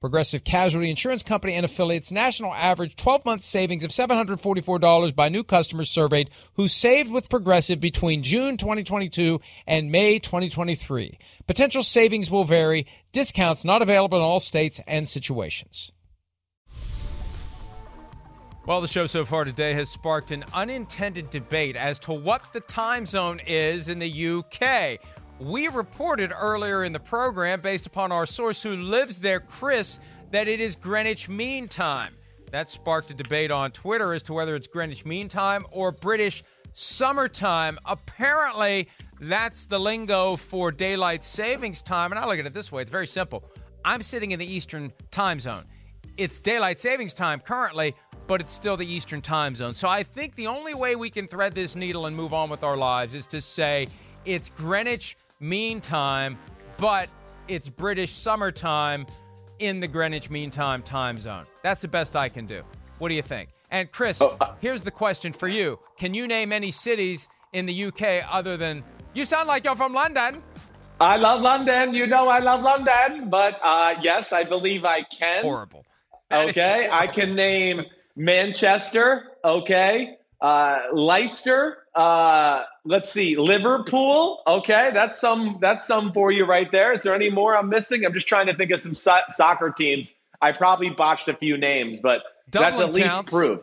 Progressive Casualty Insurance Company and affiliates national average 12 month savings of $744 by new customers surveyed who saved with Progressive between June 2022 and May 2023. Potential savings will vary, discounts not available in all states and situations. Well, the show so far today has sparked an unintended debate as to what the time zone is in the UK. We reported earlier in the program, based upon our source who lives there, Chris, that it is Greenwich Mean Time. That sparked a debate on Twitter as to whether it's Greenwich Mean Time or British Summertime. Apparently, that's the lingo for daylight savings time. And I look at it this way it's very simple. I'm sitting in the Eastern time zone. It's daylight savings time currently, but it's still the Eastern time zone. So I think the only way we can thread this needle and move on with our lives is to say it's Greenwich Mean Time, but it's British summertime in the Greenwich Mean Time time zone. That's the best I can do. What do you think? And Chris, oh, uh, here's the question for you. Can you name any cities in the UK other than you sound like you're from London? I love London. You know I love London, but uh, yes, I believe I can. Horrible. That okay, I can name Manchester. Okay, uh, Leicester. Uh, let's see, Liverpool. Okay, that's some that's some for you right there. Is there any more I'm missing? I'm just trying to think of some so- soccer teams. I probably botched a few names, but Dublin that's at least counts. proof.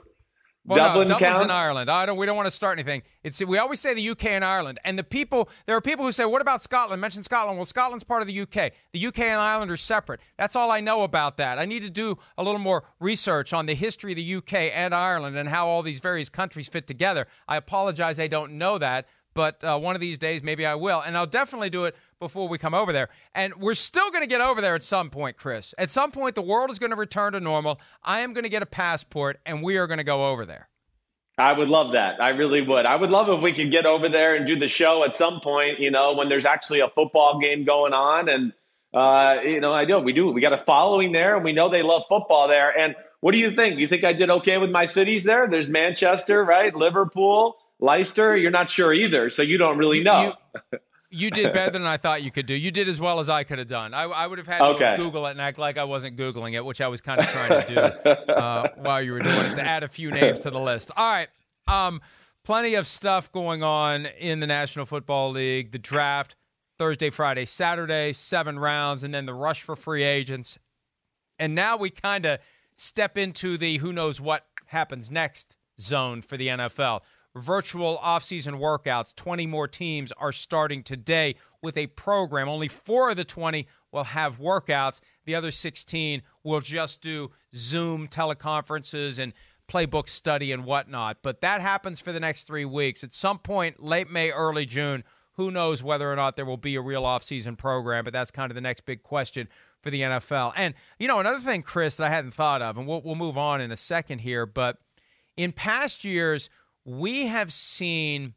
Well, Dublin no, Dublin's in Ireland. I don't. We don't want to start anything. It's we always say the UK and Ireland, and the people. There are people who say, "What about Scotland?" Mention Scotland. Well, Scotland's part of the UK. The UK and Ireland are separate. That's all I know about that. I need to do a little more research on the history of the UK and Ireland and how all these various countries fit together. I apologize, I don't know that, but uh, one of these days maybe I will, and I'll definitely do it before we come over there. And we're still going to get over there at some point, Chris. At some point, the world is going to return to normal. I am going to get a passport, and we are going to go over there. I would love that. I really would. I would love if we could get over there and do the show at some point, you know, when there's actually a football game going on. And, uh, you know, I do. We do. We got a following there, and we know they love football there. And what do you think? You think I did okay with my cities there? There's Manchester, right? Liverpool, Leicester. You're not sure either, so you don't really know. You, you did better than I thought you could do. You did as well as I could have done. I, I would have had to okay. Google it and act like I wasn't Googling it, which I was kind of trying to do uh, while you were doing it to add a few names to the list. All right. Um, plenty of stuff going on in the National Football League. The draft Thursday, Friday, Saturday, seven rounds, and then the rush for free agents. And now we kind of step into the who knows what happens next zone for the NFL virtual offseason workouts. 20 more teams are starting today with a program. Only four of the 20 will have workouts, the other 16 will just do Zoom teleconferences and playbook study and whatnot. But that happens for the next three weeks. At some point, late May, early June, who knows whether or not there will be a real offseason program, but that's kind of the next big question for the NFL. And, you know, another thing, Chris, that I hadn't thought of, and we'll, we'll move on in a second here, but in past years, we have seen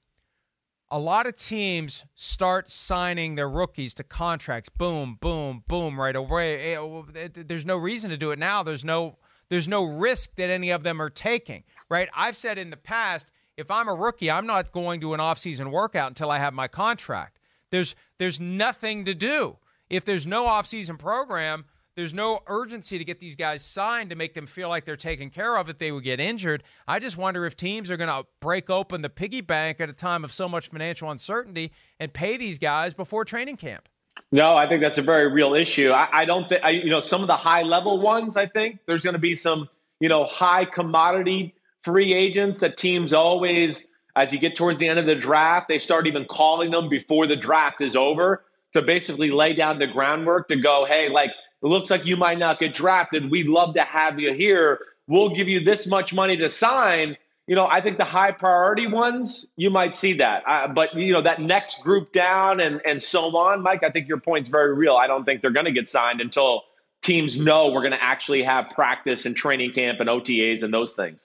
a lot of teams start signing their rookies to contracts. Boom, boom, boom, right away. Eh, there's no reason to do it now. There's no there's no risk that any of them are taking, right? I've said in the past, if I'm a rookie, I'm not going to an offseason workout until I have my contract. There's there's nothing to do. If there's no offseason program, there's no urgency to get these guys signed to make them feel like they're taken care of if they would get injured. I just wonder if teams are going to break open the piggy bank at a time of so much financial uncertainty and pay these guys before training camp. No, I think that's a very real issue. I, I don't think, you know, some of the high level ones, I think there's going to be some, you know, high commodity free agents that teams always, as you get towards the end of the draft, they start even calling them before the draft is over to basically lay down the groundwork to go, hey, like, it looks like you might not get drafted. We'd love to have you here. We'll give you this much money to sign you know, I think the high priority ones, you might see that. Uh, but, you know, that next group down and, and so on, Mike, I think your point's very real. I don't think they're going to get signed until teams know we're going to actually have practice and training camp and OTAs and those things.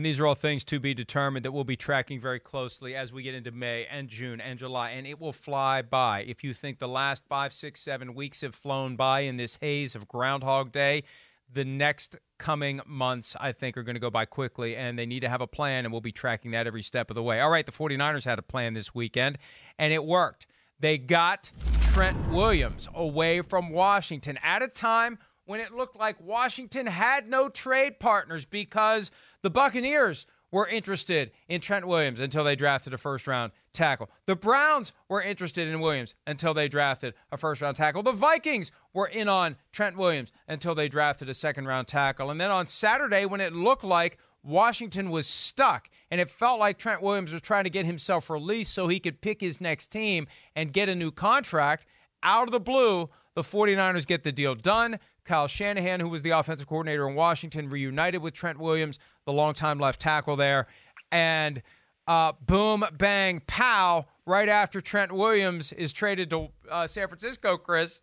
And these are all things to be determined that we'll be tracking very closely as we get into May and June and July. And it will fly by. If you think the last five, six, seven weeks have flown by in this haze of Groundhog Day, the next coming months, I think, are going to go by quickly, and they need to have a plan, and we'll be tracking that every step of the way. All right, the 49ers had a plan this weekend, and it worked. They got Trent Williams away from Washington at a time when it looked like Washington had no trade partners because the Buccaneers were interested in Trent Williams until they drafted a first round tackle. The Browns were interested in Williams until they drafted a first round tackle. The Vikings were in on Trent Williams until they drafted a second round tackle. And then on Saturday, when it looked like Washington was stuck and it felt like Trent Williams was trying to get himself released so he could pick his next team and get a new contract, out of the blue, the 49ers get the deal done. Kyle Shanahan, who was the offensive coordinator in Washington, reunited with Trent Williams, the longtime left tackle there. And uh, boom, bang, pow, right after Trent Williams is traded to uh, San Francisco, Chris,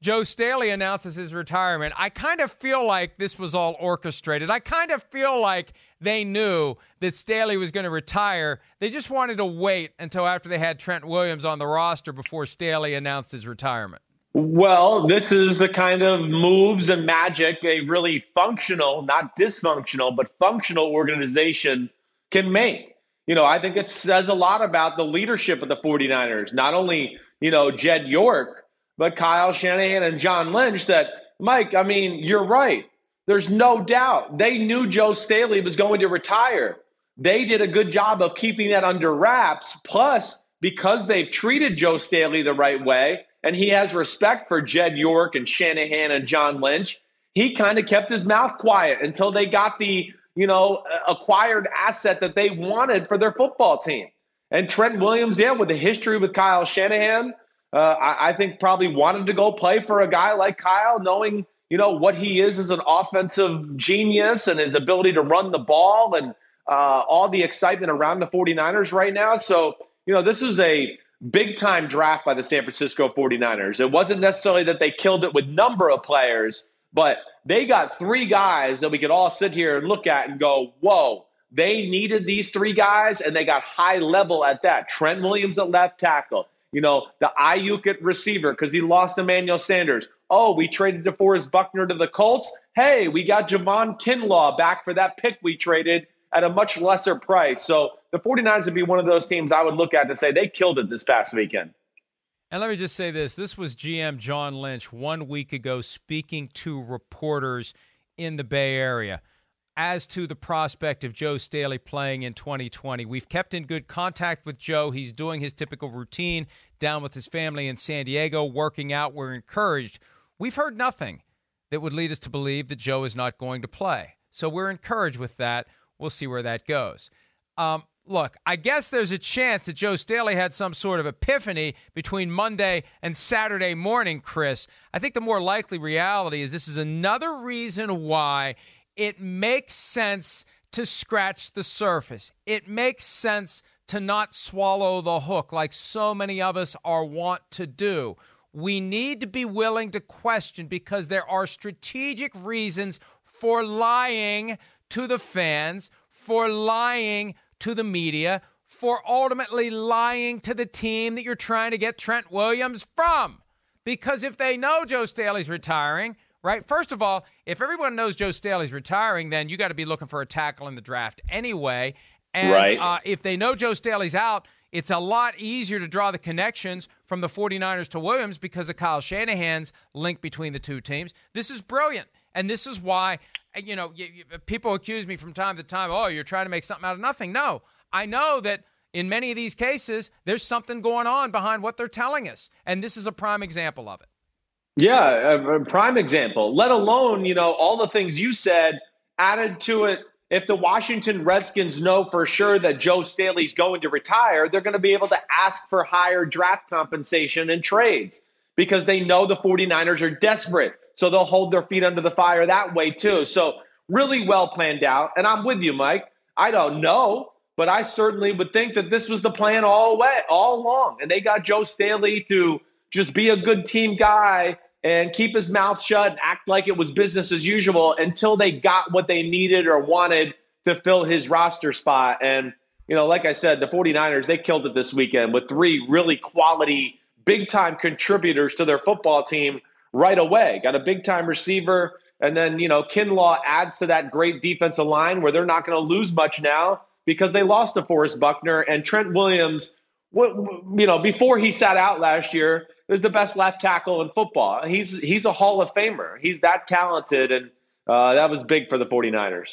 Joe Staley announces his retirement. I kind of feel like this was all orchestrated. I kind of feel like they knew that Staley was going to retire. They just wanted to wait until after they had Trent Williams on the roster before Staley announced his retirement. Well, this is the kind of moves and magic a really functional, not dysfunctional, but functional organization can make. You know, I think it says a lot about the leadership of the 49ers, not only, you know, Jed York, but Kyle Shanahan and John Lynch that, Mike, I mean, you're right. There's no doubt. They knew Joe Staley was going to retire. They did a good job of keeping that under wraps. Plus, because they've treated Joe Staley the right way, and he has respect for Jed York and Shanahan and John Lynch. He kind of kept his mouth quiet until they got the, you know, acquired asset that they wanted for their football team. And Trent Williams, yeah, with the history with Kyle Shanahan, uh, I, I think probably wanted to go play for a guy like Kyle, knowing, you know, what he is as an offensive genius and his ability to run the ball and uh, all the excitement around the 49ers right now. So, you know, this is a big time draft by the San Francisco 49ers. It wasn't necessarily that they killed it with number of players, but they got three guys that we could all sit here and look at and go, whoa, they needed these three guys and they got high level at that. Trent Williams at left tackle, you know, the Aiyuk at receiver because he lost Emmanuel Sanders. Oh, we traded DeForest Buckner to the Colts. Hey, we got Javon Kinlaw back for that pick we traded at a much lesser price. So the 49ers would be one of those teams I would look at to say they killed it this past weekend. And let me just say this this was GM John Lynch one week ago speaking to reporters in the Bay Area as to the prospect of Joe Staley playing in 2020. We've kept in good contact with Joe. He's doing his typical routine down with his family in San Diego, working out. We're encouraged. We've heard nothing that would lead us to believe that Joe is not going to play. So we're encouraged with that. We'll see where that goes. Um, look, I guess there's a chance that Joe Staley had some sort of epiphany between Monday and Saturday morning, Chris. I think the more likely reality is this is another reason why it makes sense to scratch the surface. It makes sense to not swallow the hook like so many of us are want to do. We need to be willing to question because there are strategic reasons for lying to the fans, for lying to the media, for ultimately lying to the team that you're trying to get Trent Williams from. Because if they know Joe Staley's retiring, right? First of all, if everyone knows Joe Staley's retiring, then you got to be looking for a tackle in the draft anyway. And right. uh, if they know Joe Staley's out, it's a lot easier to draw the connections from the 49ers to Williams because of Kyle Shanahan's link between the two teams. This is brilliant. And this is why, you know, you, you, people accuse me from time to time, oh, you're trying to make something out of nothing. No, I know that in many of these cases, there's something going on behind what they're telling us. And this is a prime example of it. Yeah, a, a prime example, let alone, you know, all the things you said added to it if the Washington Redskins know for sure that Joe Staley's going to retire, they're going to be able to ask for higher draft compensation and trades because they know the 49ers are desperate. So they'll hold their feet under the fire that way too. So really well planned out. And I'm with you, Mike. I don't know, but I certainly would think that this was the plan all way, all along. And they got Joe Staley to just be a good team guy and keep his mouth shut and act like it was business as usual until they got what they needed or wanted to fill his roster spot. And, you know, like I said, the 49ers, they killed it this weekend with three really quality, big time contributors to their football team right away. Got a big time receiver. And then, you know, Kinlaw adds to that great defensive line where they're not going to lose much now because they lost DeForest Buckner and Trent Williams. What, you know, before he sat out last year, is the best left tackle in football. He's he's a Hall of Famer. He's that talented, and uh, that was big for the 49ers.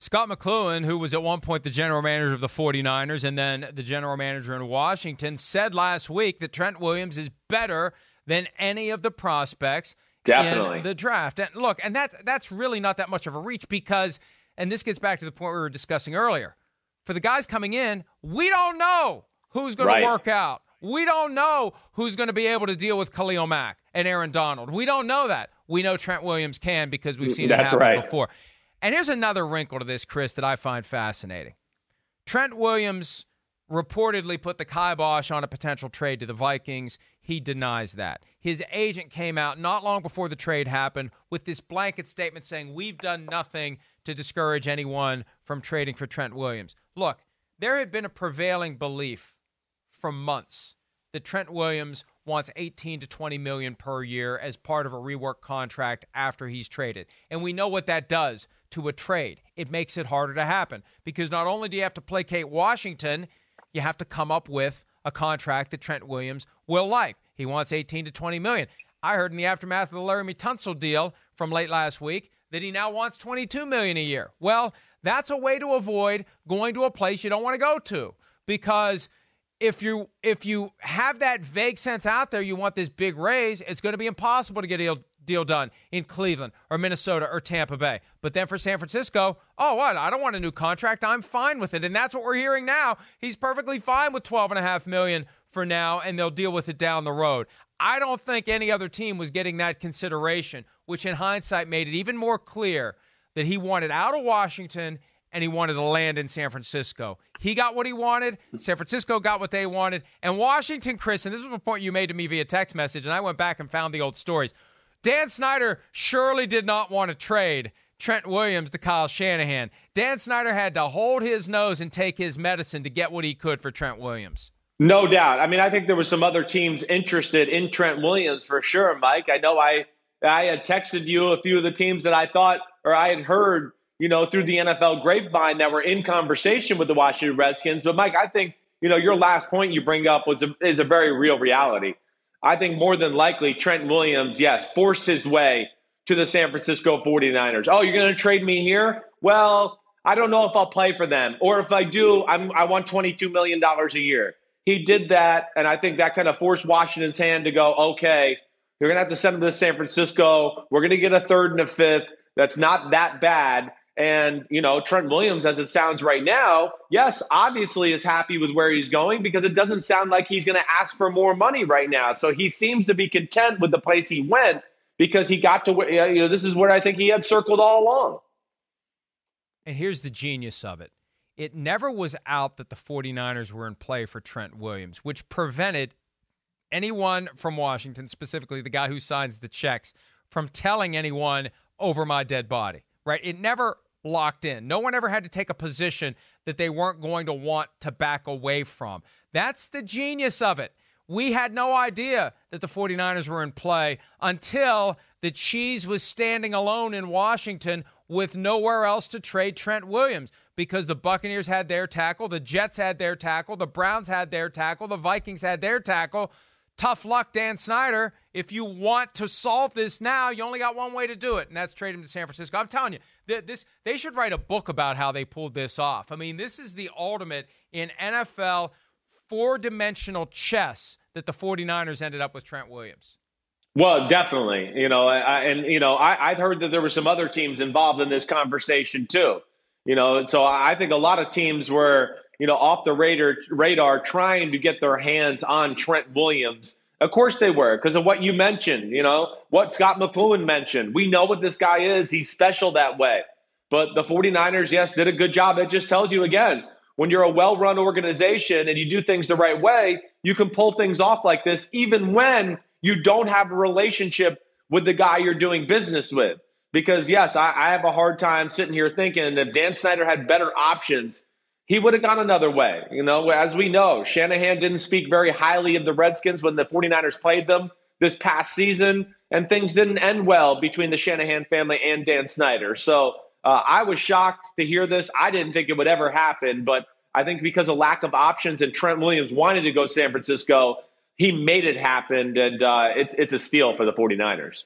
Scott McCloughan, who was at one point the general manager of the 49ers and then the general manager in Washington, said last week that Trent Williams is better than any of the prospects Definitely. in the draft. And look, and that's that's really not that much of a reach because and this gets back to the point we were discussing earlier. For the guys coming in, we don't know who's going right. to work out. We don't know who's going to be able to deal with Khalil Mack and Aaron Donald. We don't know that. We know Trent Williams can because we've seen That's it happen right. before. And here's another wrinkle to this, Chris, that I find fascinating. Trent Williams reportedly put the kibosh on a potential trade to the Vikings. He denies that. His agent came out not long before the trade happened with this blanket statement saying, We've done nothing to discourage anyone from trading for Trent Williams. Look, there had been a prevailing belief for months that Trent Williams wants 18 to 20 million per year as part of a rework contract after he's traded. And we know what that does to a trade. It makes it harder to happen because not only do you have to placate Washington, you have to come up with a contract that Trent Williams will like. He wants 18 to 20 million. I heard in the aftermath of the Laremy Tunsil deal from late last week that he now wants 22 million a year. Well, that's a way to avoid going to a place you don't want to go to because if you if you have that vague sense out there, you want this big raise, it's going to be impossible to get a deal done in Cleveland or Minnesota or Tampa Bay. But then for San Francisco, oh what? I don't want a new contract. I'm fine with it. And that's what we're hearing now. He's perfectly fine with 12 and a half million for now and they'll deal with it down the road. I don't think any other team was getting that consideration, which in hindsight made it even more clear that he wanted out of Washington and he wanted to land in San Francisco. He got what he wanted. San Francisco got what they wanted. And Washington, Chris, and this was a point you made to me via text message, and I went back and found the old stories. Dan Snyder surely did not want to trade Trent Williams to Kyle Shanahan. Dan Snyder had to hold his nose and take his medicine to get what he could for Trent Williams. No doubt. I mean, I think there were some other teams interested in Trent Williams for sure, Mike. I know I I had texted you a few of the teams that I thought or I had heard you know, through the NFL grapevine that were in conversation with the Washington Redskins. But Mike, I think, you know, your last point you bring up was a, is a very real reality. I think more than likely Trent Williams, yes, forced his way to the San Francisco 49ers. Oh, you're going to trade me here? Well, I don't know if I'll play for them. Or if I do, I'm, I want $22 million a year. He did that, and I think that kind of forced Washington's hand to go, okay, you're going to have to send him to San Francisco. We're going to get a third and a fifth. That's not that bad. And, you know, Trent Williams, as it sounds right now, yes, obviously is happy with where he's going because it doesn't sound like he's going to ask for more money right now. So he seems to be content with the place he went because he got to where, you know, this is where I think he had circled all along. And here's the genius of it it never was out that the 49ers were in play for Trent Williams, which prevented anyone from Washington, specifically the guy who signs the checks, from telling anyone over my dead body, right? It never locked in. No one ever had to take a position that they weren't going to want to back away from. That's the genius of it. We had no idea that the 49ers were in play until the cheese was standing alone in Washington with nowhere else to trade Trent Williams. because the Buccaneers had their tackle, the Jets had their tackle, the Browns had their tackle, the Vikings had their tackle. Tough luck, Dan Snyder. If you want to solve this now, you only got one way to do it, and that's trade him to San Francisco. I'm telling you, this they should write a book about how they pulled this off. I mean, this is the ultimate in NFL four-dimensional chess that the 49ers ended up with Trent Williams. Well, definitely. You know, I, and you know, I, I've heard that there were some other teams involved in this conversation too. You know, so I think a lot of teams were you know, off the radar, radar trying to get their hands on Trent Williams. Of course they were, because of what you mentioned, you know, what Scott McCloughan mentioned. We know what this guy is. He's special that way. But the 49ers, yes, did a good job. It just tells you again, when you're a well run organization and you do things the right way, you can pull things off like this, even when you don't have a relationship with the guy you're doing business with. Because, yes, I, I have a hard time sitting here thinking if Dan Snyder had better options he would have gone another way. You know, as we know, Shanahan didn't speak very highly of the Redskins when the 49ers played them this past season, and things didn't end well between the Shanahan family and Dan Snyder. So uh, I was shocked to hear this. I didn't think it would ever happen, but I think because of lack of options and Trent Williams wanted to go San Francisco, he made it happen, and uh, it's, it's a steal for the 49ers.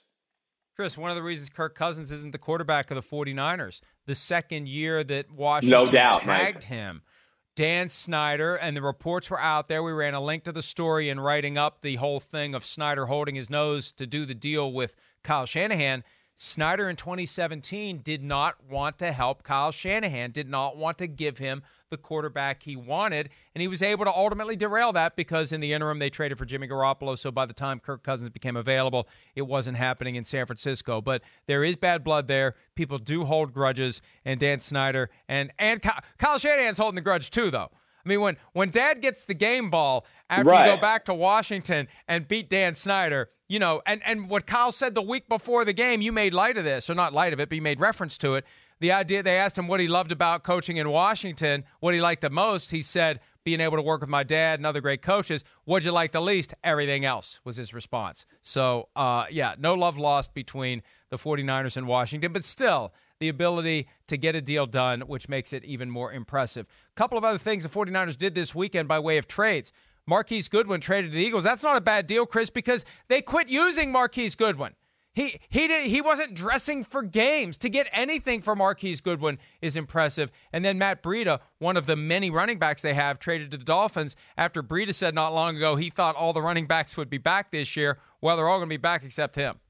Chris, one of the reasons Kirk Cousins isn't the quarterback of the 49ers, the second year that Washington no doubt, tagged him. Dan Snyder, and the reports were out there. We ran a link to the story and writing up the whole thing of Snyder holding his nose to do the deal with Kyle Shanahan. Snyder in 2017 did not want to help Kyle Shanahan, did not want to give him the quarterback he wanted. And he was able to ultimately derail that because in the interim, they traded for Jimmy Garoppolo. So by the time Kirk Cousins became available, it wasn't happening in San Francisco. But there is bad blood there. People do hold grudges. And Dan Snyder and, and Kyle, Kyle Shanahan's holding the grudge too, though. I mean, when, when dad gets the game ball after right. you go back to Washington and beat Dan Snyder, you know, and, and what Kyle said the week before the game, you made light of this, or not light of it, but you made reference to it. The idea they asked him what he loved about coaching in Washington, what he liked the most. He said, being able to work with my dad and other great coaches. What'd you like the least? Everything else was his response. So, uh, yeah, no love lost between the 49ers and Washington, but still the ability to get a deal done, which makes it even more impressive. A couple of other things the 49ers did this weekend by way of trades. Marquise Goodwin traded to the Eagles. That's not a bad deal, Chris, because they quit using Marquise Goodwin. He he did he wasn't dressing for games. To get anything for Marquise Goodwin is impressive. And then Matt Breida, one of the many running backs they have, traded to the Dolphins after Breida said not long ago he thought all the running backs would be back this year. Well, they're all going to be back except him.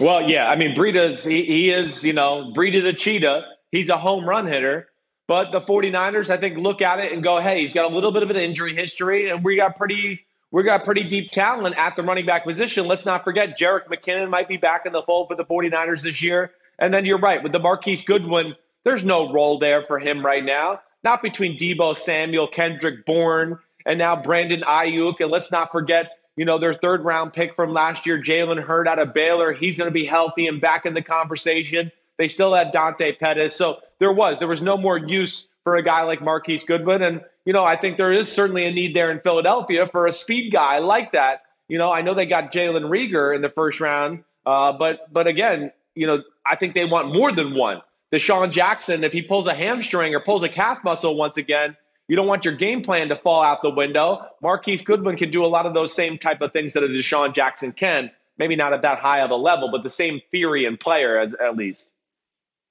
Well, yeah, I mean Breida's he, he is, you know, Breida the cheetah. He's a home run hitter. But the 49ers, I think, look at it and go, hey, he's got a little bit of an injury history, and we got pretty we got pretty deep talent at the running back position. Let's not forget Jerick McKinnon might be back in the fold for the 49ers this year. And then you're right, with the Marquise Goodwin, there's no role there for him right now. Not between Deebo Samuel, Kendrick Bourne, and now Brandon Aiyuk. And let's not forget, you know, their third round pick from last year, Jalen Hurd out of Baylor. He's going to be healthy and back in the conversation. They still had Dante Pettis. So there was. There was no more use for a guy like Marquise Goodwin. And, you know, I think there is certainly a need there in Philadelphia for a speed guy like that. You know, I know they got Jalen Reagor in the first round, uh, but but again, you know, I think they want more than one. DeSean Jackson, if he pulls a hamstring or pulls a calf muscle once again, you don't want your game plan to fall out the window. Marquise Goodwin can do a lot of those same type of things that a DeSean Jackson can. Maybe not at that high of a level, but the same theory and player as at least.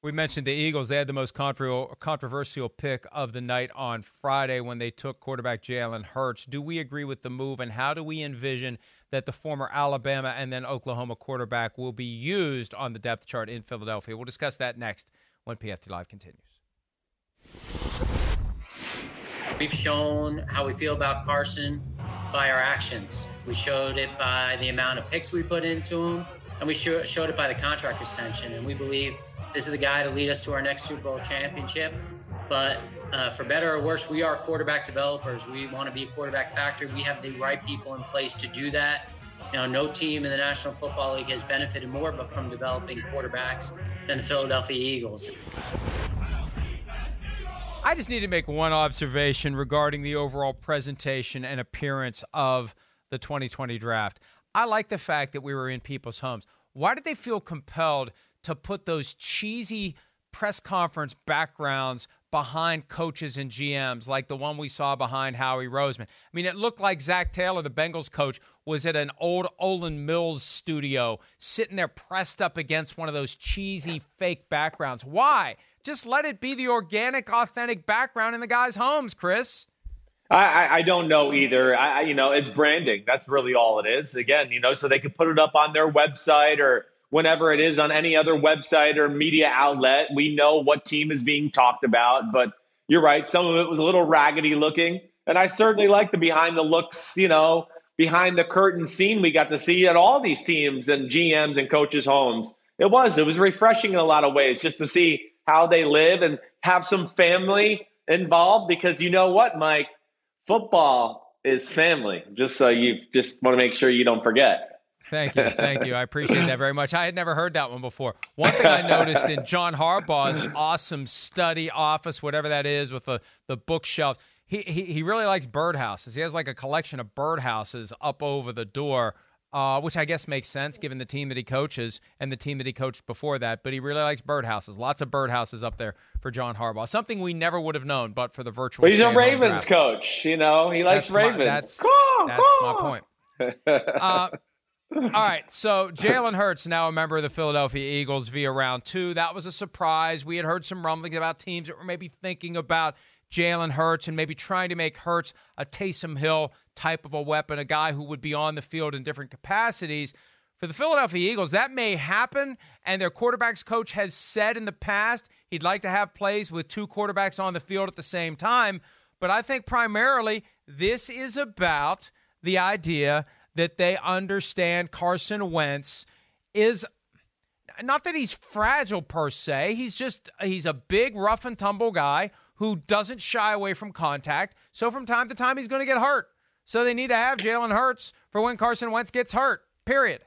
We mentioned the Eagles. They had the most controversial pick of the night on Friday when they took quarterback Jalen Hurts. Do we agree with the move, and how do we envision that the former Alabama and then Oklahoma quarterback will be used on the depth chart in Philadelphia? We'll discuss that next when PFT Live continues. We've shown how we feel about Carson by our actions. We showed it by the amount of picks we put into him, and we showed it by the contract extension. And we believe – this is a guy to lead us to our next Super Bowl championship. But uh, for better or worse, we are quarterback developers. We want to be a quarterback factory. We have the right people in place to do that. Know, no team in the National Football League has benefited more but from developing quarterbacks than the Philadelphia Eagles. I just need to make one observation regarding the overall presentation and appearance of the 2020 draft. I like the fact that we were in people's homes. Why did they feel compelled to put those cheesy press conference backgrounds behind coaches and GMs like the one we saw behind Howie Roseman. I mean, it looked like Zac Taylor, the Bengals coach, was at an old Olan Mills studio, sitting there pressed up against one of those cheesy fake backgrounds. Why? Just let it be the organic, authentic background in the guys' homes, Chris. I, I don't know either. I, you know, it's branding. That's really all it is. Again, you know, so they could put it up on their website or whenever it is on any other website or media outlet. We know what team is being talked about, but you're right. Some of it was a little raggedy looking. And I certainly like the behind the looks, you know, behind the curtain scene we got to see at all these teams and GMs and coaches' homes. It was. It was refreshing in a lot of ways just to see how they live and have some family involved because you know what, Mike? Football is family. Just so you just want to make sure you don't forget. Thank you. Thank you. I appreciate that very much. I had never heard that one before. One thing I noticed in John Harbaugh's awesome study office, whatever that is, with the, the bookshelf, he, he, he really likes birdhouses. He has like a collection of birdhouses up over the door, uh, which I guess makes sense given the team that he coaches and the team that he coached before that. But he really likes birdhouses. Lots of birdhouses up there for John Harbaugh. Something we never would have known, but for the virtual. But he's a Ravens draft. coach. You know, he likes that's Ravens. My, that's that's my point. Uh, all right, so Jalen Hurts now a member of the Philadelphia Eagles via round two. That was a surprise. We had heard some rumblings about teams that were maybe thinking about Jalen Hurts and maybe trying to make Hurts a Taysom Hill type of a weapon, a guy who would be on the field in different capacities. For the Philadelphia Eagles, that may happen, and their quarterbacks coach has said in the past he'd like to have plays with two quarterbacks on the field at the same time. But I think primarily this is about the idea that they understand Carson Wentz is not that he's fragile per se. He's just he's a big rough and tumble guy who doesn't shy away from contact. So from time to time he's going to get hurt. So they need to have Jalen Hurts for when Carson Wentz gets hurt. Period.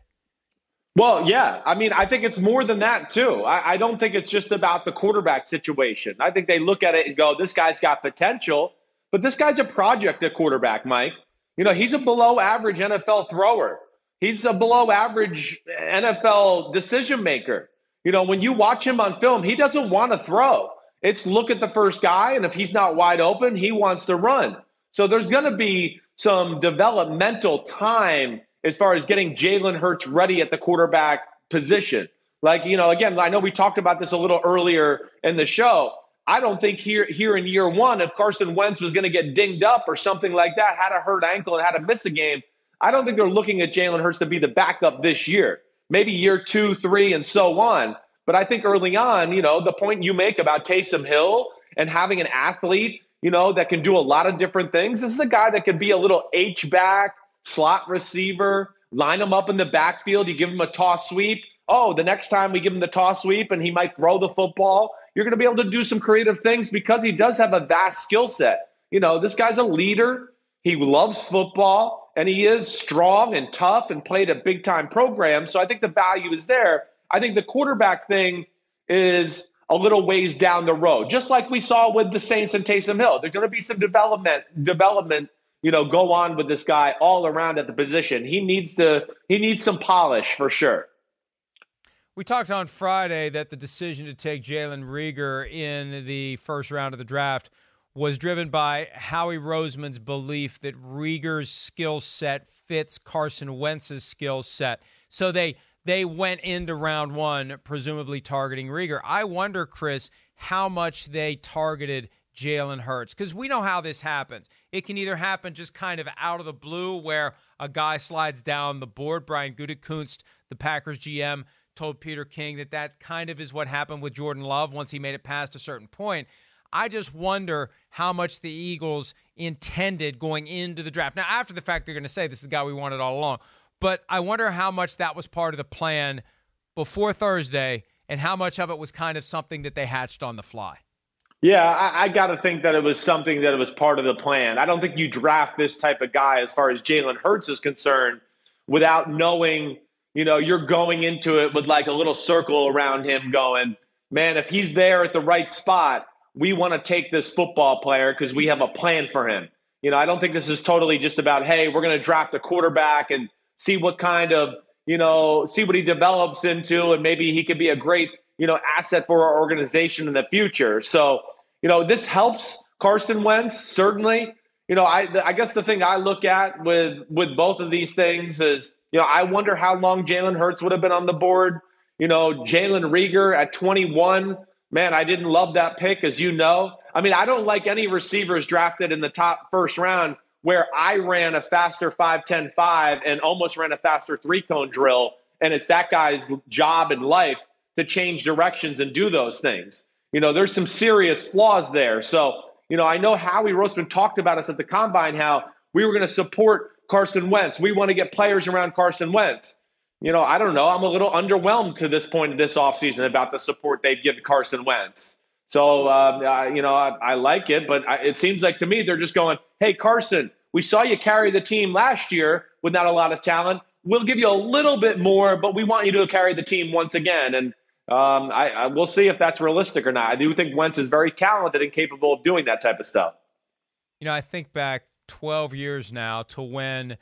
Well, yeah. I mean, I think it's more than that too. I, I don't think it's just about the quarterback situation. I think they look at it and go, "This guy's got potential," but this guy's a project at quarterback, Mike. You know, he's a below average NFL thrower. He's a below average NFL decision maker. You know, when you watch him on film, he doesn't want to throw. It's look at the first guy, and if he's not wide open, he wants to run. So there's going to be some developmental time as far as getting Jalen Hurts ready at the quarterback position. Like, you know, again, I know we talked about this a little earlier in the show. I don't think here here in year one, if Carson Wentz was going to get dinged up or something like that, had a hurt ankle and had to miss a game, I don't think they're looking at Jalen Hurts to be the backup this year. Maybe year two, three, and so on. But I think early on, you know, the point you make about Taysom Hill and having an athlete, you know, that can do a lot of different things. This is a guy that could be a little H back, slot receiver, line him up in the backfield. You give him a toss sweep. Oh, the next time we give him the toss sweep and he might throw the football you're going to be able to do some creative things because he does have a vast skill set. You know, this guy's a leader. He loves football and he is strong and tough and played a big time program. So I think the value is there. I think the quarterback thing is a little ways down the road, just like we saw with the Saints and Taysom Hill. There's going to be some development, development, you know, go on with this guy all around at the position. He needs to, he needs some polish for sure. We talked on Friday that the decision to take Jalen Reagor in the first round of the draft was driven by Howie Roseman's belief that Reagor's skill set fits Carson Wentz's skill set. So they they went into round one presumably targeting Reagor. I wonder, Chris, how much they targeted Jalen Hurts because we know how this happens. It can either happen just kind of out of the blue where a guy slides down the board. Brian Gutekunst, the Packers GM, told Peter King that that kind of is what happened with Jordan Love once he made it past a certain point. I just wonder how much the Eagles intended going into the draft. Now, after the fact, they're going to say this is the guy we wanted all along, but I wonder how much that was part of the plan before Thursday and how much of it was kind of something that they hatched on the fly. Yeah, I, I got to think that it was something that it was part of the plan. I don't think you draft this type of guy as far as Jalen Hurts is concerned without knowing you know, you're going into it with like a little circle around him going, man, if he's there at the right spot, we want to take this football player because we have a plan for him. You know, I don't think this is totally just about, hey, we're going to draft a quarterback and see what kind of, you know, see what he develops into, and maybe he could be a great, you know, asset for our organization in the future. So you know, this helps Carson Wentz certainly. You know, I I guess the thing I look at with with both of these things is, you know, I wonder how long Jalen Hurts would have been on the board. You know, Jalen Reagor at 21. Man, I didn't love that pick, as you know. I mean, I don't like any receivers drafted in the top first round where I ran a faster 5 10 5 and almost ran a faster three cone drill. And it's that guy's job in life to change directions and do those things. You know, there's some serious flaws there. So, you know, I know Howie Roseman talked about us at the combine how we were going to support Carson Wentz. We want to get players around Carson Wentz. You know, I don't know. I'm a little underwhelmed to this point of this offseason about the support they've given Carson Wentz. So, uh, you know, I, I, like it, but I, it seems like to me they're just going, hey, Carson, we saw you carry the team last year with not a lot of talent. We'll give you a little bit more, but we want you to carry the team once again. And um, I, I we'll see if that's realistic or not. I do think Wentz is very talented and capable of doing that type of stuff. You know, I think back 12 years now to when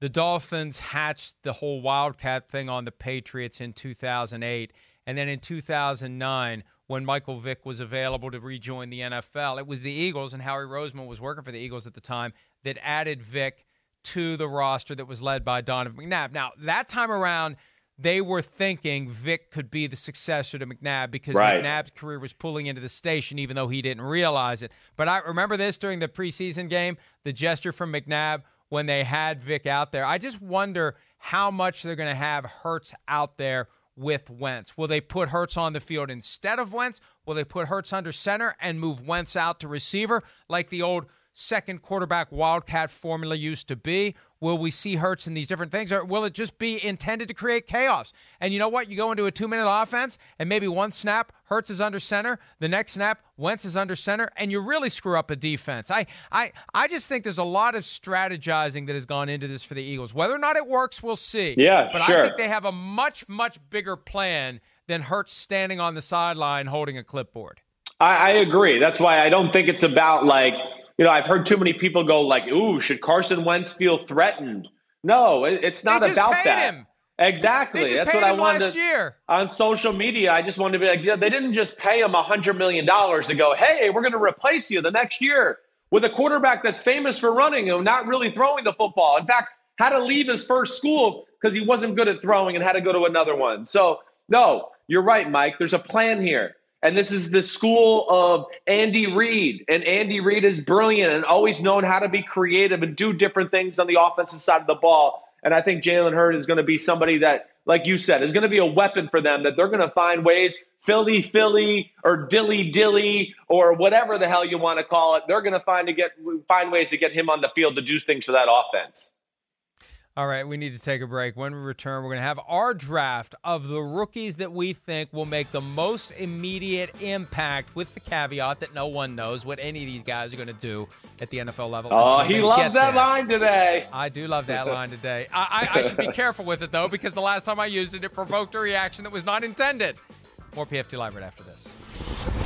the Dolphins hatched the whole Wildcat thing on the Patriots in 2008. And then in 2009, when Michael Vick was available to rejoin the NFL, it was the Eagles, and Howie Roseman was working for the Eagles at the time, that added Vick to the roster that was led by Donovan McNabb. Now, that time around, they were thinking Vick could be the successor to McNabb because right. McNabb's career was pulling into the station, even though he didn't realize it. But I remember this during the preseason game, the gesture from McNabb when they had Vick out there. I just wonder how much they're going to have Hurts out there with Wentz. Will they put Hurts on the field instead of Wentz? Will they put Hurts under center and move Wentz out to receiver like the old second quarterback wildcat formula used to be? Will we see Hurts in these different things, or will it just be intended to create chaos? And you know what? You go into a two minute offense, and maybe one snap, Hurts is under center, the next snap, Wentz is under center, and you really screw up a defense. I, I, I just think there's a lot of strategizing that has gone into this for the Eagles. Whether or not it works, we'll see. Yeah, but sure. I think they have a much, much bigger plan than Hurts standing on the sideline holding a clipboard. I, I agree. That's why I don't think it's about like you know, I've heard too many people go like, "Ooh, should Carson Wentz feel threatened?" No, it, it's not about that. Him. Exactly. That's what I wanted to, year. on social media. I just wanted to be like, yeah, they didn't just pay him a hundred million dollars to go, hey, we're going to replace you the next year with a quarterback that's famous for running and not really throwing the football. In fact, had to leave his first school because he wasn't good at throwing and had to go to another one. So, no, you're right, Mike. There's a plan here. And this is the school of Andy Reid. And Andy Reid is brilliant and always known how to be creative and do different things on the offensive side of the ball. And I think Jalen Hurd is going to be somebody that, like you said, is going to be a weapon for them that they're going to find ways, Philly, Philly, or Dilly Dilly, or whatever the hell you want to call it. They're going to find to get find ways to get him on the field to do things for that offense. All right, we need to take a break. When we return, we're going to have our draft of the rookies that we think will make the most immediate impact, with the caveat that no one knows what any of these guys are going to do at the NFL level. Oh, he loves that there. line today. I do love that line today. I, I, I should be careful with it, though, because the last time I used it, it provoked a reaction that was not intended. More PFT Live right after this.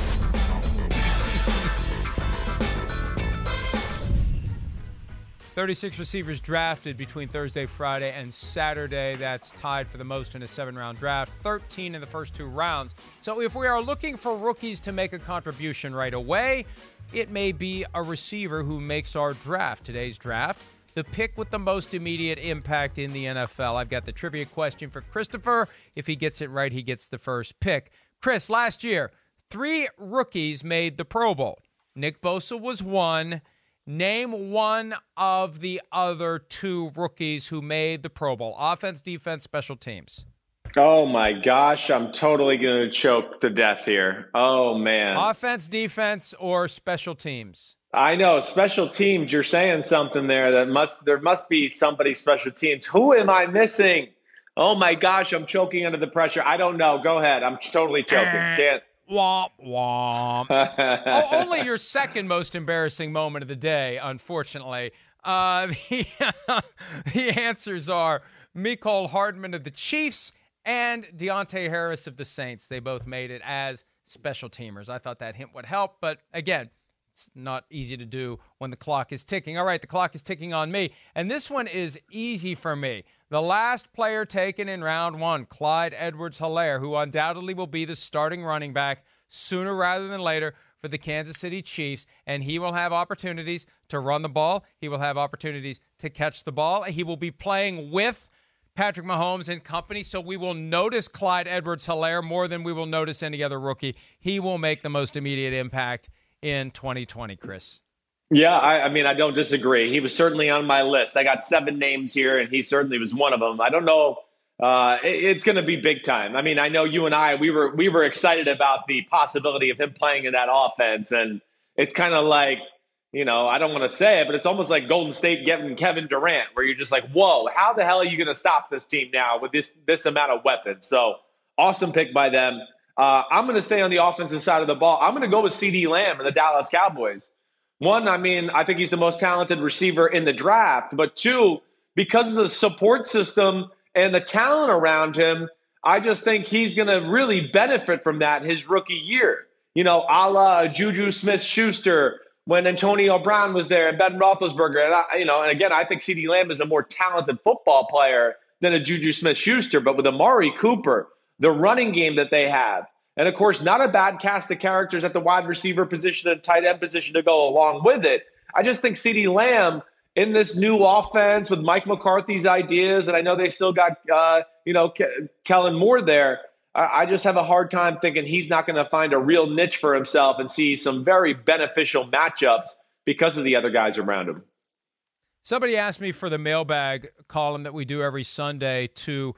36 receivers drafted between Thursday, Friday, and Saturday. That's tied for the most in a seven round draft, 13 in the first two rounds. So if we are looking for rookies to make a contribution right away, it may be a receiver who makes our draft. Today's draft, the pick with the most immediate impact in the NFL. I've got the trivia question for Christopher. If he gets it right, he gets the first pick. Chris, last year, three rookies made the Pro Bowl. Nick Bosa was one. Name one of the other two rookies who made the Pro Bowl offense, defense, special teams. Oh my gosh, I'm totally going to choke to death here. Oh man. Offense, defense, or special teams? I know special teams. You're saying something there that must there must be somebody special teams. Who am I missing? Oh my gosh, I'm choking under the pressure. I don't know. Go ahead. I'm totally choking. Uh, Can't. Womp womp. oh, only your second most embarrassing moment of the day, unfortunately. Uh, the, the answers are Mecole Hardman of the Chiefs and Deonte Harris of the Saints. They both made it as special teamers. I thought that hint would help, but again, it's not easy to do when the clock is ticking. All right, the clock is ticking on me. And this one is easy for me. The last player taken in round one, Clyde Edwards Helaire, who undoubtedly will be the starting running back sooner rather than later for the Kansas City Chiefs, and he will have opportunities to run the ball. He will have opportunities to catch the ball. He will be playing with Patrick Mahomes and company, so we will notice Clyde Edwards Helaire more than we will notice any other rookie. He will make the most immediate impact in 2020, Chris. Yeah, I, I, mean, I don't disagree. He was certainly on my list. I got seven names here, and he certainly was one of them. I don't know. Uh, it, it's going to be big time. I mean, I know you and I we were we were excited about the possibility of him playing in that offense, and it's kind of like you know I don't want to say it, but it's almost like Golden State getting Kevin Durant, where you're just like, whoa, how the hell are you going to stop this team now with this this amount of weapons? So awesome pick by them. Uh, I'm going to say on the offensive side of the ball, I'm going to go with CeeDee Lamb and the Dallas Cowboys. One, I mean, I think he's the most talented receiver in the draft. But two, because of the support system and the talent around him, I just think he's going to really benefit from that his rookie year. You know, a la Juju Smith Schuster when Antonio Brown was there and Ben Roethlisberger. And, I, you know, and again, I think CeeDee Lamb is a more talented football player than a Juju Smith Schuster. But with Amari Cooper, the running game that they have, and of course, not a bad cast of characters at the wide receiver position and tight end position to go along with it. I just think CeeDee Lamb in this new offense with Mike McCarthy's ideas, and I know they still got, uh, you know, Ke- Kellen Moore there. I, I just have a hard time thinking he's not going to find a real niche for himself and see some very beneficial matchups because of the other guys around him. Somebody asked me for the mailbag column that we do every Sunday to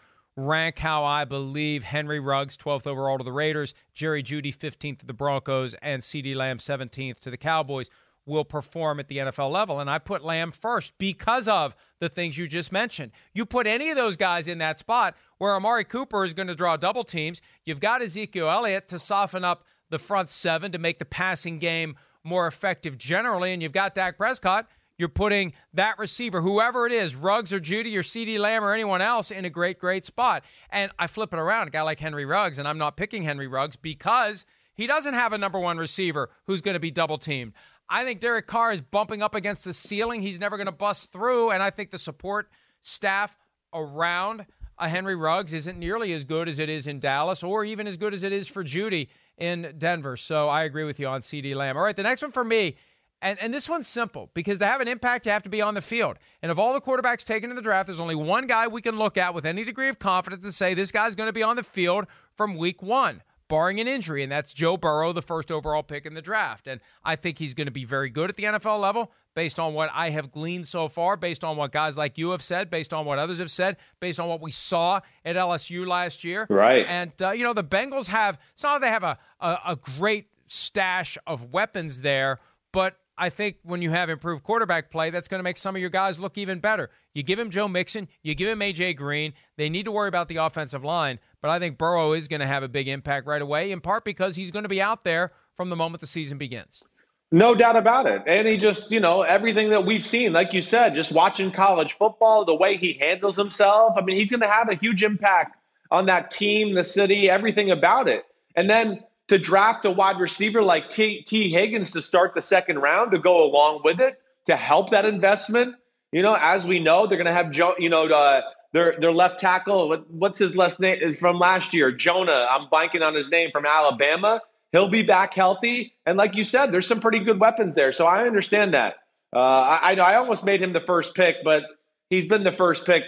rank how I believe Henry Ruggs, 12th overall to the Raiders, Jerry Jeudy, 15th to the Broncos, and CeeDee Lamb, 17th to the Cowboys, will perform at the NFL level. And I put Lamb first because of the things you just mentioned. You put any of those guys in that spot where Amari Cooper is going to draw double teams, you've got Ezekiel Elliott to soften up the front seven to make the passing game more effective generally, and you've got Dak Prescott you're putting that receiver, whoever it is, Ruggs or Jeudy or CeeDee Lamb or anyone else, in a great, great spot. And I flip it around, a guy like Henry Ruggs, and I'm not picking Henry Ruggs because he doesn't have a number one receiver who's going to be double teamed. I think Derek Carr is bumping up against the ceiling. He's never going to bust through. And I think the support staff around a Henry Ruggs isn't nearly as good as it is in Dallas or even as good as it is for Jeudy in Denver. So I agree with you on CeeDee Lamb. All right, the next one for me and, and this one's simple because to have an impact, you have to be on the field. And of all the quarterbacks taken in the draft, there's only one guy we can look at with any degree of confidence to say this guy's going to be on the field from week one, barring an injury. And that's Joe Burrow, the first overall pick in the draft. And I think he's going to be very good at the NFL level based on what I have gleaned so far, based on what guys like you have said, based on what others have said, based on what we saw at LSU last year. Right. And, uh, you know, the Bengals have, it's not that they have a, a, a great stash of weapons there, but I think when you have improved quarterback play, that's going to make some of your guys look even better. You give him Joe Mixon, you give him AJ Green. They need to worry about the offensive line, but I think Burrow is going to have a big impact right away, in part because he's going to be out there from the moment the season begins. No doubt about it. And he just, you know, everything that we've seen, like you said, just watching college football, the way he handles himself. I mean, he's going to have a huge impact on that team, the city, everything about it. And then to draft a wide receiver like T, Tee Higgins to start the second round to go along with it to help that investment. You know, as we know, they're going to have Joe. You know, uh, their their left tackle. What, what's his last name? Is from last year, Jonah. I'm blanking on his name from Alabama. He'll be back healthy, and like you said, there's some pretty good weapons there. So I understand that. Uh, I, I almost made him the first pick, but he's been the first pick,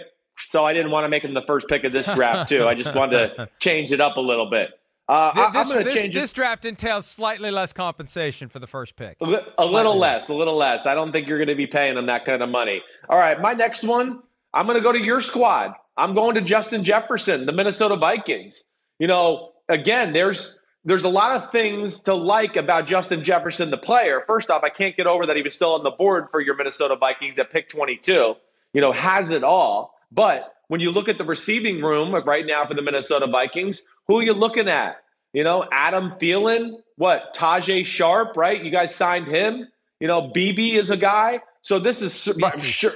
so I didn't want to make him the first pick of this draft too. I just wanted to change it up a little bit. Uh, this, this, this, draft entails slightly less compensation for the first pick. A, a little less, a little less. I don't think you're going to be paying them that kind of money. All right, my next one, I'm going to go to your squad. I'm going to Justin Jefferson, the Minnesota Vikings. You know, again, there's there's a lot of things to like about Justin Jefferson, the player. First off, I can't get over that he was still on the board for your Minnesota Vikings at pick 22. You know, has it all. But when you look at the receiving room right now for the Minnesota Vikings, who are you looking at? You know, Adam Thielen, what? Tajae Sharpe, right? You guys signed him. You know, BB is a guy. So this is sure,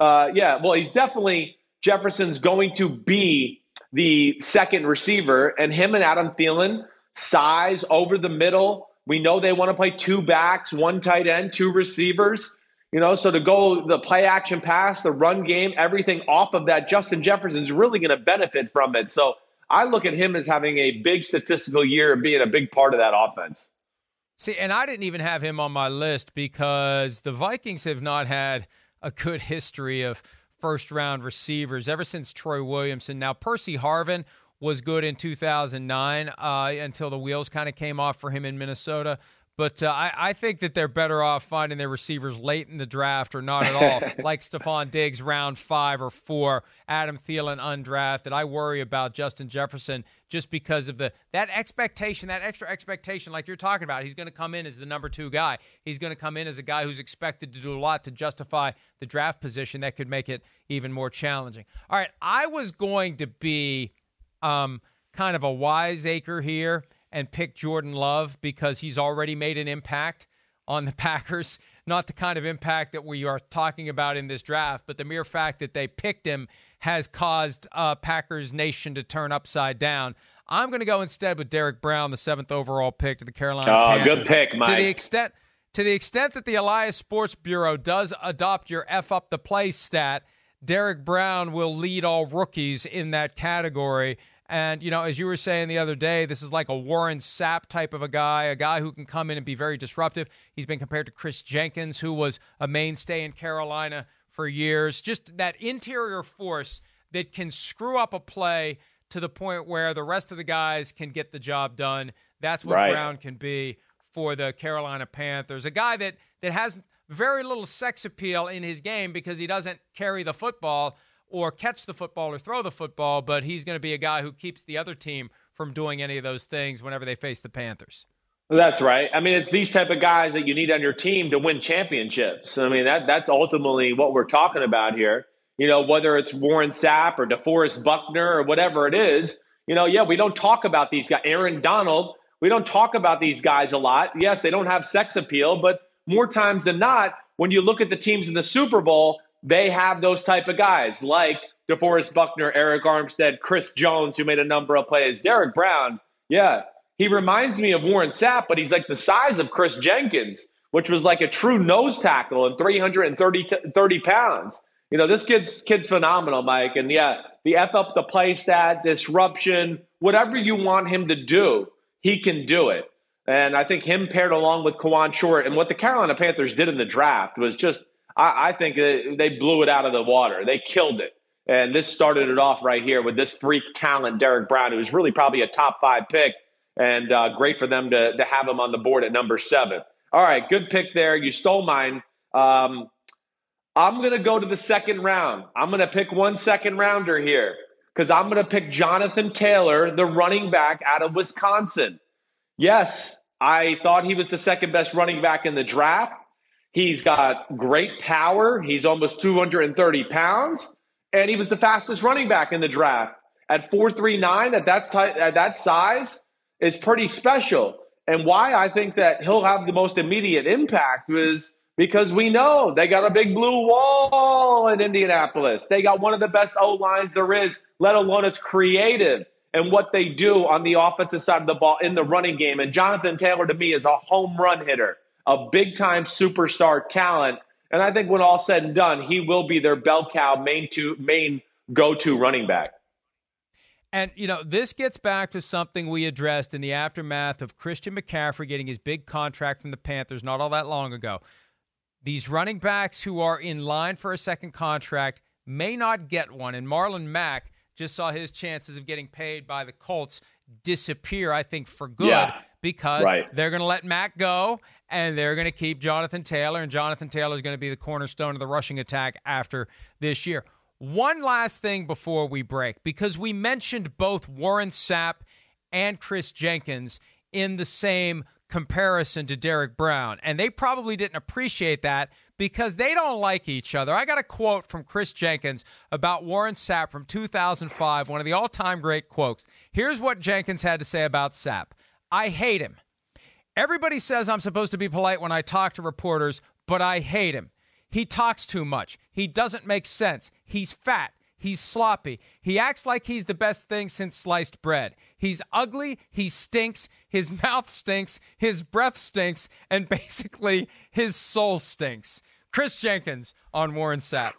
uh, yeah. Well, he's definitely Jefferson's going to be the second receiver, and him and Adam Thielen, size over the middle. We know they want to play two backs, one tight end, two receivers. You know, so to go the play action pass, the run game, everything off of that, Justin Jefferson is really going to benefit from it. So I look at him as having a big statistical year and being a big part of that offense. See, and I didn't even have him on my list because the Vikings have not had a good history of first round receivers ever since Troy Williamson. Now, Percy Harvin was good in 2009 uh, until the wheels kind of came off for him in Minnesota. But uh, I, I, think that they're better off finding their receivers late in the draft or not at all, like Stefon Diggs, round five or four, Adam Thielen undrafted. I worry about Justin Jefferson just because of the that expectation, that extra expectation, like you're talking about. He's going to come in as the number two guy. He's going to come in as a guy who's expected to do a lot to justify the draft position that could make it even more challenging. All right, I was going to be um, kind of a wiseacre here and pick Jordan Love because he's already made an impact on the Packers. Not the kind of impact that we are talking about in this draft, but the mere fact that they picked him has caused uh, Packers Nation to turn upside down. I'm going to go instead with Derrick Brown, the seventh overall pick to the Carolina oh, Panthers. good pick, Mike. To the extent to the extent that the Elias Sports Bureau does adopt your F up the play stat, Derrick Brown will lead all rookies in that category. And, you know, as you were saying the other day, this is like a Warren Sapp type of a guy, a guy who can come in and be very disruptive. He's been compared to Kris Jenkins, who was a mainstay in Carolina for years. Just that interior force that can screw up a play to the point where the rest of the guys can get the job done. That's what right. Brown can be for the Carolina Panthers. A guy that, that has very little sex appeal in his game because he doesn't carry the football or catch the football or throw the football, but he's going to be a guy who keeps the other team from doing any of those things whenever they face the Panthers. That's right. I mean, it's these type of guys that you need on your team to win championships. I mean, that that's ultimately what we're talking about here. You know, whether it's Warren Sapp or DeForest Buckner or whatever it is, you know, yeah, we don't talk about these guys. Aaron Donald, we don't talk about these guys a lot. Yes, they don't have sex appeal, but more times than not, when you look at the teams in the Super Bowl, they have those type of guys like DeForest Buckner, Arik Armstead, Chris Jones, who made a number of plays. Derrick Brown, yeah, he reminds me of Warren Sapp, but he's like the size of Kris Jenkins, which was like a true nose tackle and 330 30 pounds. You know, this kid's kid's phenomenal, Mike. And yeah, the F up the play stat, disruption, whatever you want him to do, he can do it. And I think him paired along with Kawann Short and what the Carolina Panthers did in the draft was just I, I think they blew it out of the water. They killed it. And this started it off right here with this freak talent, Derrick Brown, who's really probably a top five pick. And uh, great for them to, to have him on the board at number seven. All right, good pick there. You stole mine. Um, I'm going to go to the second round. I'm going to pick one second rounder here because I'm going to pick Jonathan Taylor, the running back out of Wisconsin. Yes, I thought he was the second best running back in the draft. He's got great power. He's almost 230 pounds, and he was the fastest running back in the draft at 439 at that t- at that size is pretty special. And why I think that he'll have the most immediate impact is because we know they got a big blue wall in Indianapolis. They got one of the best O lines there is, let alone it's creative and what they do on the offensive side of the ball in the running game. And Jonathan Taylor to me is a home run hitter a big time superstar talent. And I think when all said and done, he will be their bell cow main to main go to running back. And, you know, this gets back to something we addressed in the aftermath of Christian McCaffrey getting his big contract from the Panthers not all that long ago. These running backs who are in line for a second contract may not get one. And Marlon Mack just saw his chances of getting paid by the Colts disappear, I think, for good. Yeah because right. they're going to let Mack go and they're going to keep Jonathan Taylor, and Jonathan Taylor is going to be the cornerstone of the rushing attack after this year. One last thing before we break, because we mentioned both Warren Sapp and Kris Jenkins in the same comparison to Derrick Brown, and they probably didn't appreciate that because they don't like each other. I got a quote from Kris Jenkins about Warren Sapp from 2005, one of the all time great quotes. Here's what Jenkins had to say about Sapp. I hate him. Everybody says I'm supposed to be polite when I talk to reporters, but I hate him. He talks too much. He doesn't make sense. He's fat. He's sloppy. He acts like he's the best thing since sliced bread. He's ugly. He stinks. His mouth stinks. His breath stinks. And basically, his soul stinks. Kris Jenkins on Warren Sapp.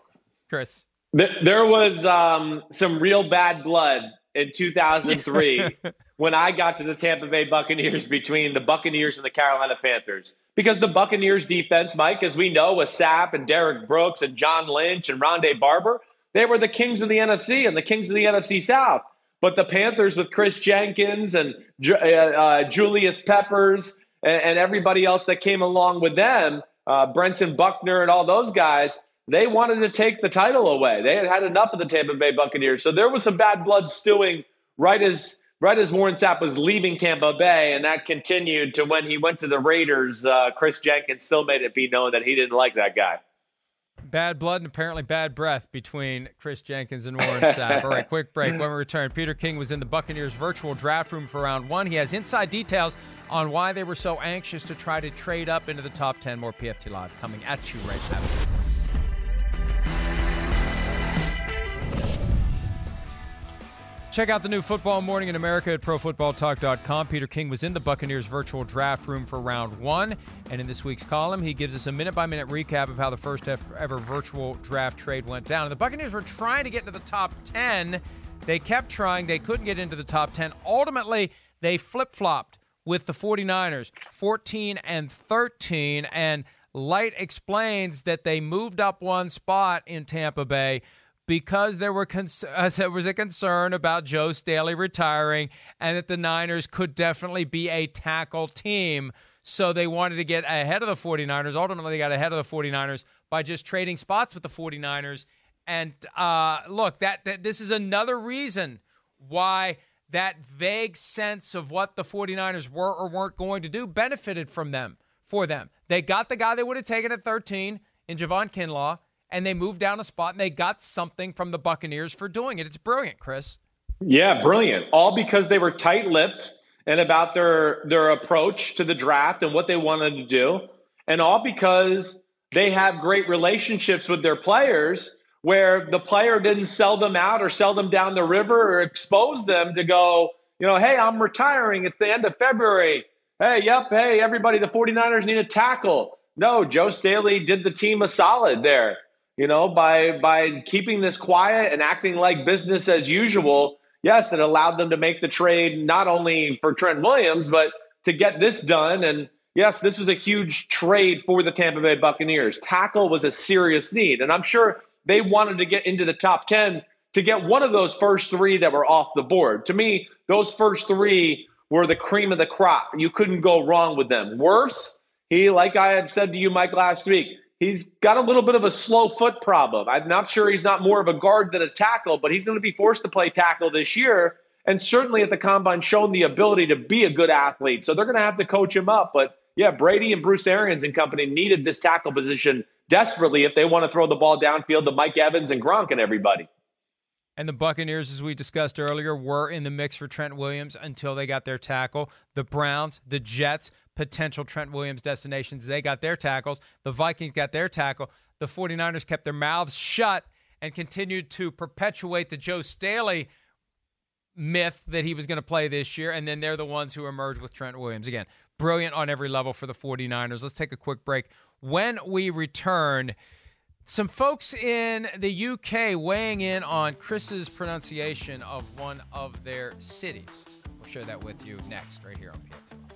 Chris. There was um, some real bad blood in 2003 when I got to the Tampa Bay Buccaneers between the Buccaneers and the Carolina Panthers. Because the Buccaneers defense, Mike, as we know, with Sapp and Derrick Brooks and John Lynch and Rondé Barber, they were the kings of the NFC and the kings of the NFC South. But the Panthers with Kris Jenkins and uh, uh, Julius Peppers and, and, everybody else that came along with them, uh, Brentson Buckner and all those guys, they wanted to take the title away. They had had enough of the Tampa Bay Buccaneers. So there was some bad blood stewing right as right as Warren Sapp was leaving Tampa Bay, and that continued to when he went to the Raiders. Uh, Kris Jenkins still made it be known that he didn't like that guy. Bad blood and apparently bad breath between Kris Jenkins and Warren Sapp. All right, quick break. When we return, Peter King was in the Buccaneers virtual draft room for round one. He has inside details on why they were so anxious to try to trade up into the top 10. More PFT Live coming at you right after this. Check out the new Football Morning in America at ProFootballTalk.com. Peter King was in the Buccaneers virtual draft room for round one. And in this week's column, he gives us a minute by minute recap of how the first ever virtual draft trade went down. And the Buccaneers were trying to get into the top 10. They kept trying, they couldn't get into the top 10. Ultimately, they flip flopped with the 49ers, 14 and 13. And Licht explains that they moved up one spot in Tampa Bay because there were cons- uh, there was a concern about Joe Staley retiring and that the Niners could definitely be a tackle team. So they wanted to get ahead of the 49ers. Ultimately, they got ahead of the 49ers by just trading spots with the 49ers. And uh, look, that, that this is another reason why that vague sense of what the 49ers were or weren't going to do benefited from them for them. They got the guy they would have taken at 13 in Javon Kinlaw and they moved down a spot and they got something from the Buccaneers for doing it. It's brilliant, Chris. Yeah, brilliant. All because they were tight-lipped and about their their approach to the draft and what they wanted to do, and all because they have great relationships with their players where the player didn't sell them out or sell them down the river or expose them to go, you know, hey, I'm retiring. It's the end of February. Hey, yep, hey, everybody, the 49ers need a tackle. No, Joe Staley did the team a solid there you know, by by keeping this quiet and acting like business as usual. Yes, it allowed them to make the trade not only for Trent Williams, but to get this done. And yes, this was a huge trade for the Tampa Bay Buccaneers. Tackle was a serious need, and I'm sure they wanted to get into the top ten to get one of those first three that were off the board. To me, those first three were the cream of the crop. You couldn't go wrong with them. Worse, he, like I had said to you, Mike, last week, He's got a little bit of a slow foot problem. I'm not sure he's not more of a guard than a tackle, but he's going to be forced to play tackle this year. And certainly at the combine, shown the ability to be a good athlete. So they're going to have to coach him up. But yeah, Brady and Bruce Arians and company needed this tackle position desperately if they want to throw the ball downfield to Mike Evans and Gronk and everybody. And the Buccaneers, as we discussed earlier, were in the mix for Trent Williams until they got their tackle. The Browns, the Jets, potential Trent Williams destinations, they got their tackles. The Vikings got their tackle. The 49ers kept their mouths shut and continued to perpetuate the Joe Staley myth that he was going to play this year. And then they're the ones who emerged with Trent Williams. Again, brilliant on every level for the 49ers. Let's take a quick break. When we return, some folks in the UK weighing in on Chris's pronunciation of one of their cities. We'll share that with you next, right here on PFT.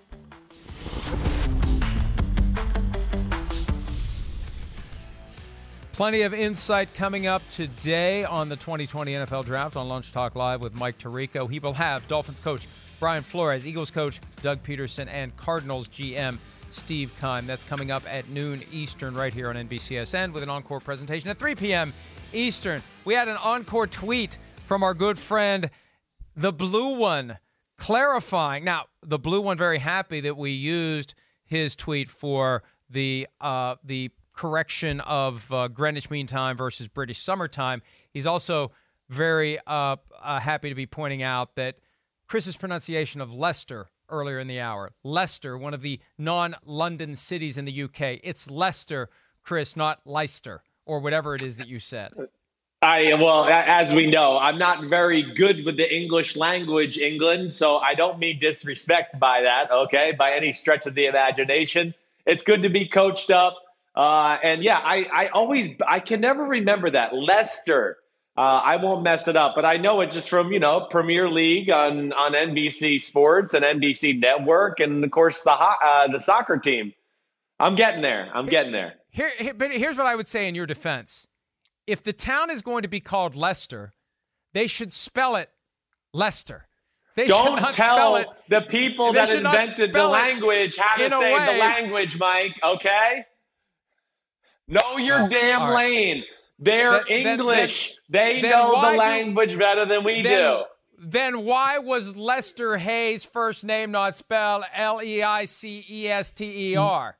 Plenty of insight coming up today on the 2020 NFL Draft on Lunch Talk Live with Mike Tirico. He will have Dolphins coach Brian Flores, Eagles coach Doug Pederson, and Cardinals GM Steve Keim. That's coming up at noon Eastern right here on NBCSN with an encore presentation at 3 p.m. Eastern. We had an encore tweet from our good friend, the blue one, clarifying. Now, the blue one very happy that we used his tweet for the uh, the correction of uh, Greenwich Mean Time versus British Summer Time. He's also very uh, uh happy to be pointing out that Chris's pronunciation of Leicester earlier in the hour. Leicester, one of the non London cities in the UK. It's Leicester, Chris, not Leicester, or whatever it is that you said. I well, as we know, I'm not very good with the English language, England. So I don't mean disrespect by that. Okay, by any stretch of the imagination, it's good to be coached up. Uh, and yeah, I, I always, I can never remember that Leicester. Uh, I won't mess it up, but I know it just from you know Premier League on on NBC Sports and NBC Network, and of course the uh, the soccer team. I'm getting there. I'm getting there. Here, here, but here's what I would say in your defense: if the town is going to be called Leicester, they should spell it Leicester. They Don't tell the people that invented the language how to say the language, Mike. Okay. Know your oh, damn right. lane. They're English. Then, they know the language do, better than we do. Then why was Lester Hayes' first name not spelled L E I C E S T E R?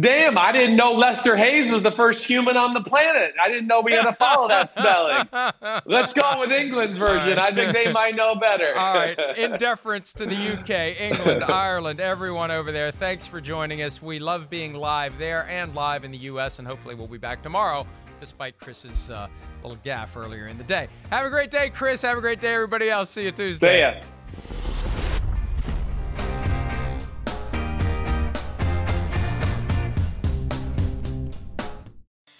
Damn, I didn't know Lester Hayes was the first human on the planet. I didn't know we had to follow that spelling. Let's go with England's version. Right. I think they might know better. All right. In deference to the UK, England, Ireland, everyone over there, thanks for joining us. We love being live there and live in the US, and hopefully we'll be back tomorrow, despite Chris's uh, little gaff earlier in the day. Have a great day, Chris. Have a great day, everybody else. See you Tuesday. See ya.